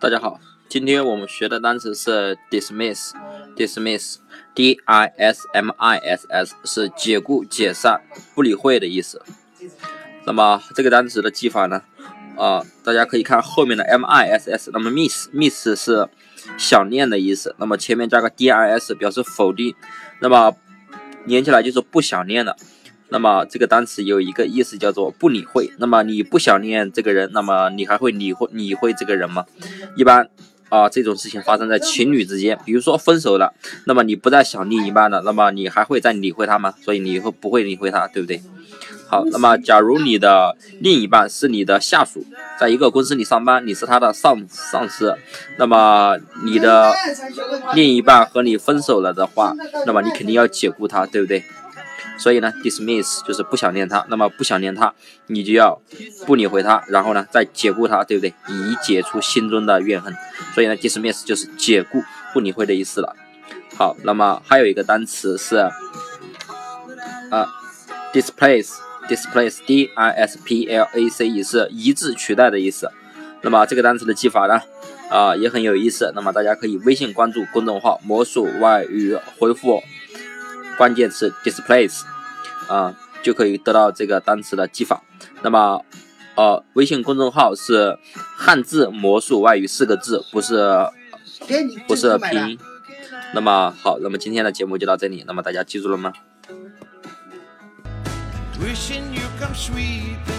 大家好，今天我们学的单词是 dismiss，dismiss，d i s m i s s 是解雇、解散、不理会的意思。那么这个单词的记法呢？啊，大家可以看后面的 m i s s，那么 miss，miss 是想念的意思，那么前面加个 d i s 表示否定，那么连起来就是不想念的。那么这个单词有一个意思叫做不理会。那么你不想念这个人，那么你还会理会理会这个人吗？一般啊，这种事情发生在情侣之间，比如说分手了，那么你不再想另一半了，那么你还会再理会他吗？所以你以后不会理会他，对不对？好，那么假如你的另一半是你的下属，在一个公司里上班，你是他的上上司，那么你的另一半和你分手了的话，那么你肯定要解雇他，对不对？所以呢，dismiss 就是不想念他，那么不想念他，你就要不理会他，然后呢再解雇他，对不对？以解除心中的怨恨。所以呢，dismiss 就是解雇、不理会的意思了。好，那么还有一个单词是啊，displace，displace，d i s p l a c e 是移植、取代的意思。那么这个单词的记法呢，啊也很有意思。那么大家可以微信关注公众号“魔术外语”，回复。关键词 displace 啊，就可以得到这个单词的记法。那么，呃，微信公众号是汉字魔术外语四个字，不是不是拼音。那么好，那么今天的节目就到这里。那么大家记住了吗？Wishing you come in